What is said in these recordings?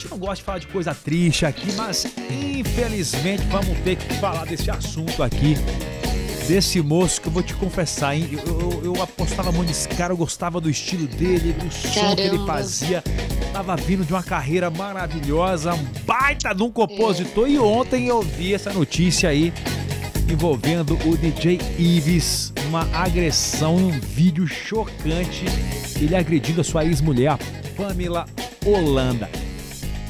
gente não gosta de falar de coisa triste aqui, mas infelizmente vamos ter que falar desse assunto aqui. Desse moço que eu vou te confessar, hein? Eu, eu, eu apostava muito nesse cara, eu gostava do estilo dele, do som que ele Caramba. fazia. Tava vindo de uma carreira maravilhosa, um baita de um compositor. E ontem eu vi essa notícia aí envolvendo o DJ Ives, uma agressão, um vídeo chocante. Ele agredindo a sua ex-mulher, Pamela Holanda.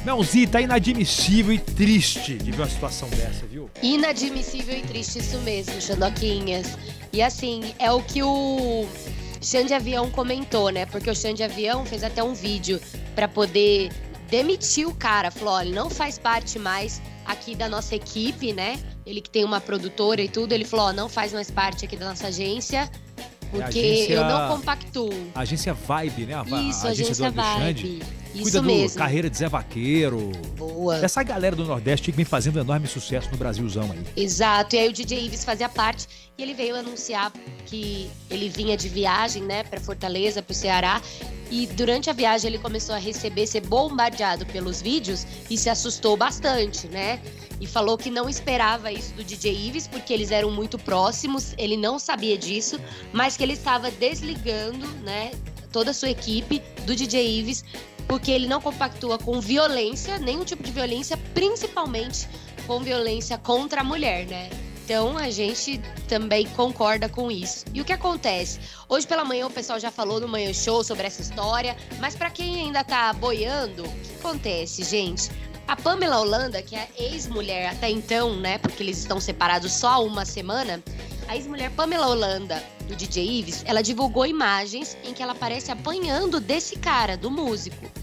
Melzita, inadmissível e triste de ver uma situação dessa, viu? Inadmissível e triste isso mesmo, Xandoquinhas. E assim, é o que o Xande Avião comentou, né? Porque o Xande Avião fez até um vídeo pra poder demitir o cara. Falou, olha, ele não faz parte mais aqui da nossa equipe, né? Ele que tem uma produtora e tudo, ele falou, ó, não faz mais parte aqui da nossa agência, porque agência- eu não compactuo. A agência Vibe, né? A, Isso, a agência, agência do. Vibe. Cuida Isso do mesmo. carreira de Zé Vaqueiro. Boa. Essa galera do Nordeste que vem fazendo enorme sucesso no Brasilzão aí. Exato, e aí o DJ Ives fazia parte e ele veio anunciar que ele vinha de viagem, né, para Fortaleza, para o Ceará. E durante a viagem ele começou a receber, ser bombardeado pelos vídeos e se assustou bastante, né? E falou que não esperava isso do DJ Ives porque eles eram muito próximos, ele não sabia disso, mas que ele estava desligando, né, toda a sua equipe do DJ Ives porque ele não compactua com violência, nenhum tipo de violência, principalmente com violência contra a mulher, né? Então a gente também concorda com isso. E o que acontece? Hoje pela manhã o pessoal já falou no Manhã Show sobre essa história, mas pra quem ainda tá boiando, o que acontece, gente? A Pamela Holanda, que é ex-mulher até então, né? Porque eles estão separados só há uma semana. A ex-mulher Pamela Holanda, do DJ Ives, ela divulgou imagens em que ela aparece apanhando desse cara, do músico.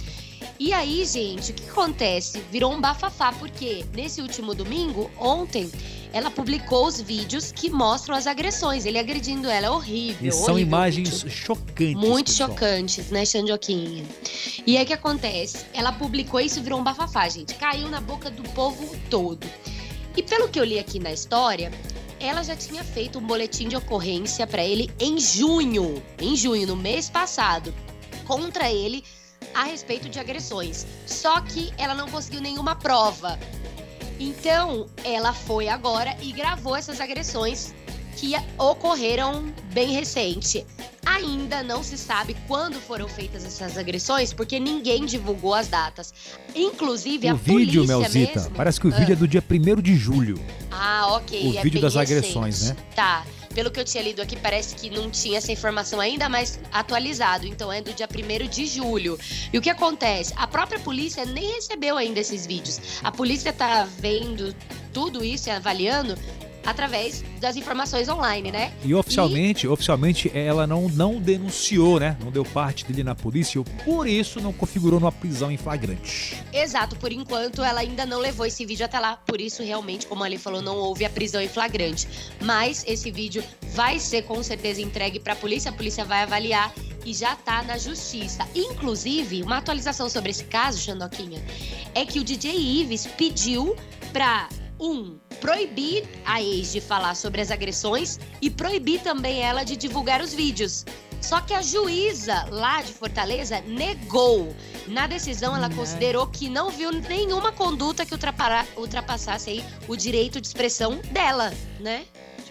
E aí, gente, o que acontece? Virou um bafafá, porque nesse último domingo, ontem, ela publicou os vídeos que mostram as agressões. Ele agredindo ela, é horrível. E são horrível imagens vídeo. chocantes. Muito pessoal. chocantes, né, Xandioquinha? E aí o que acontece? Ela publicou isso e virou um bafafá, gente. Caiu na boca do povo todo. E pelo que eu li aqui na história, ela já tinha feito um boletim de ocorrência pra ele em junho. Em junho, no mês passado. Contra ele a respeito de agressões. Só que ela não conseguiu nenhuma prova. Então, ela foi agora e gravou essas agressões que ocorreram bem recente. Ainda não se sabe quando foram feitas essas agressões, porque ninguém divulgou as datas. Inclusive, a O vídeo, polícia Melzita, mesmo... parece que o vídeo é do dia 1 de julho. Ah, ok. o é vídeo das recente. agressões, né? Tá. Pelo que eu tinha lido aqui, parece que não tinha essa informação ainda, mas atualizado. Então é do dia 1 de julho. E o que acontece? A própria polícia nem recebeu ainda esses vídeos. A polícia tá vendo tudo isso e avaliando através das informações online, né? E oficialmente, oficialmente ela não, não denunciou, né? Não deu parte dele na polícia, por isso não configurou numa prisão em flagrante. Exato, por enquanto ela ainda não levou esse vídeo até lá, por isso realmente, como ele falou, não houve a prisão em flagrante. Mas esse vídeo vai ser com certeza entregue para a polícia, a polícia vai avaliar e já tá na justiça. Inclusive, uma atualização sobre esse caso, Xandoquinha, é que o DJ Ives pediu pra um proibir a ex de falar sobre as agressões e proibir também ela de divulgar os vídeos. Só que a juíza lá de Fortaleza negou. Na decisão, ela considerou que não viu nenhuma conduta que ultrapassasse aí o direito de expressão dela, né?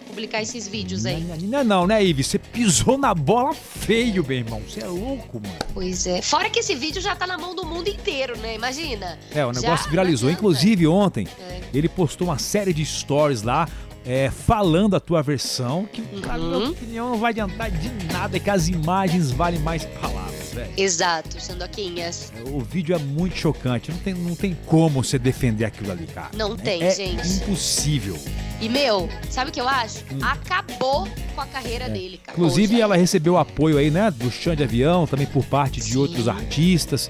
Publicar esses vídeos aí. Não, não, né, Ives? Você pisou na bola feio, meu irmão. Você é louco, mano. Pois é. Fora que esse vídeo já tá na mão do mundo inteiro, né? Imagina. É, o Já, negócio viralizou. não adianta. Inclusive, ontem, É. ele postou uma série de stories lá, é, falando a tua versão, que, cara, na minha Uhum. opinião, não vai adiantar de nada, que as imagens valem mais palavras, velho. Exato, Xandoquinhas. O vídeo é muito chocante, não tem, não tem como você defender aquilo ali, cara. Não tem, é gente. impossível. E, meu, sabe o que eu acho? Hum. Acabou com a carreira dele. Acabou Inclusive, já. ela recebeu apoio aí, né, do Chão de Avião, também por parte de Sim. outros artistas.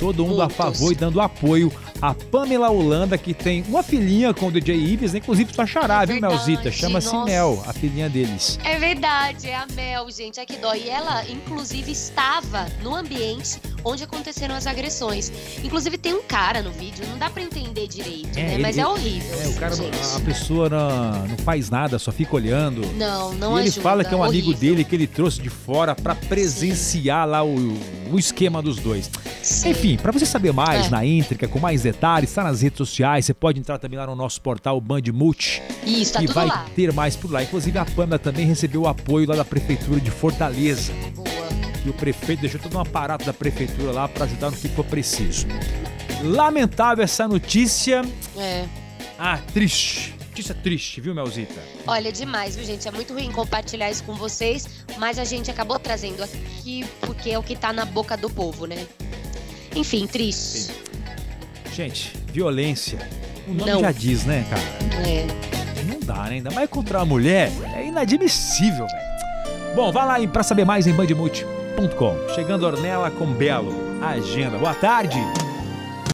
Todo mundo a favor e dando apoio a Pamela Holanda, que tem uma filhinha com o DJ Ives, inclusive sua xará, É viu, Melzita? Chama-se. Mel, a filhinha deles. É verdade, é a Mel, gente. Ai, que dó. E ela, inclusive, estava no ambiente onde aconteceram as agressões. Inclusive tem um cara no vídeo, não dá para entender direito, É, né? ele- Mas é horrível. É, o cara, gente. a pessoa não, não faz nada, só fica olhando. Não, não e ele ajuda, fala que é um amigo horrível. dele que ele trouxe de fora pra presenciar lá o, o esquema dos dois. Sim. Enfim, pra você saber mais É. na íntrica, com mais detalhes, está nas redes sociais. Você pode entrar também lá no nosso portal Band Multi, Isso, tá que tudo vai lá. ter mais por lá. Inclusive a Pamela também recebeu o apoio lá da prefeitura de Fortaleza. E o prefeito deixou todo um aparato da prefeitura lá pra ajudar no que for preciso. Lamentável essa notícia. É. Ah, triste. Notícia triste, viu, Melzita? Olha, demais, viu, gente? É muito ruim compartilhar isso com vocês, mas a gente acabou trazendo aqui porque é o que tá na boca do povo, né? Enfim, triste. Gente, violência. O nome Não. já diz, né, cara? É. Não dá, né? Ainda mais contra uma mulher. É inadmissível, velho. Bom, vá lá pra saber mais em bandmulti.com. Chegando Ornella com Belo. Agenda. Boa tarde.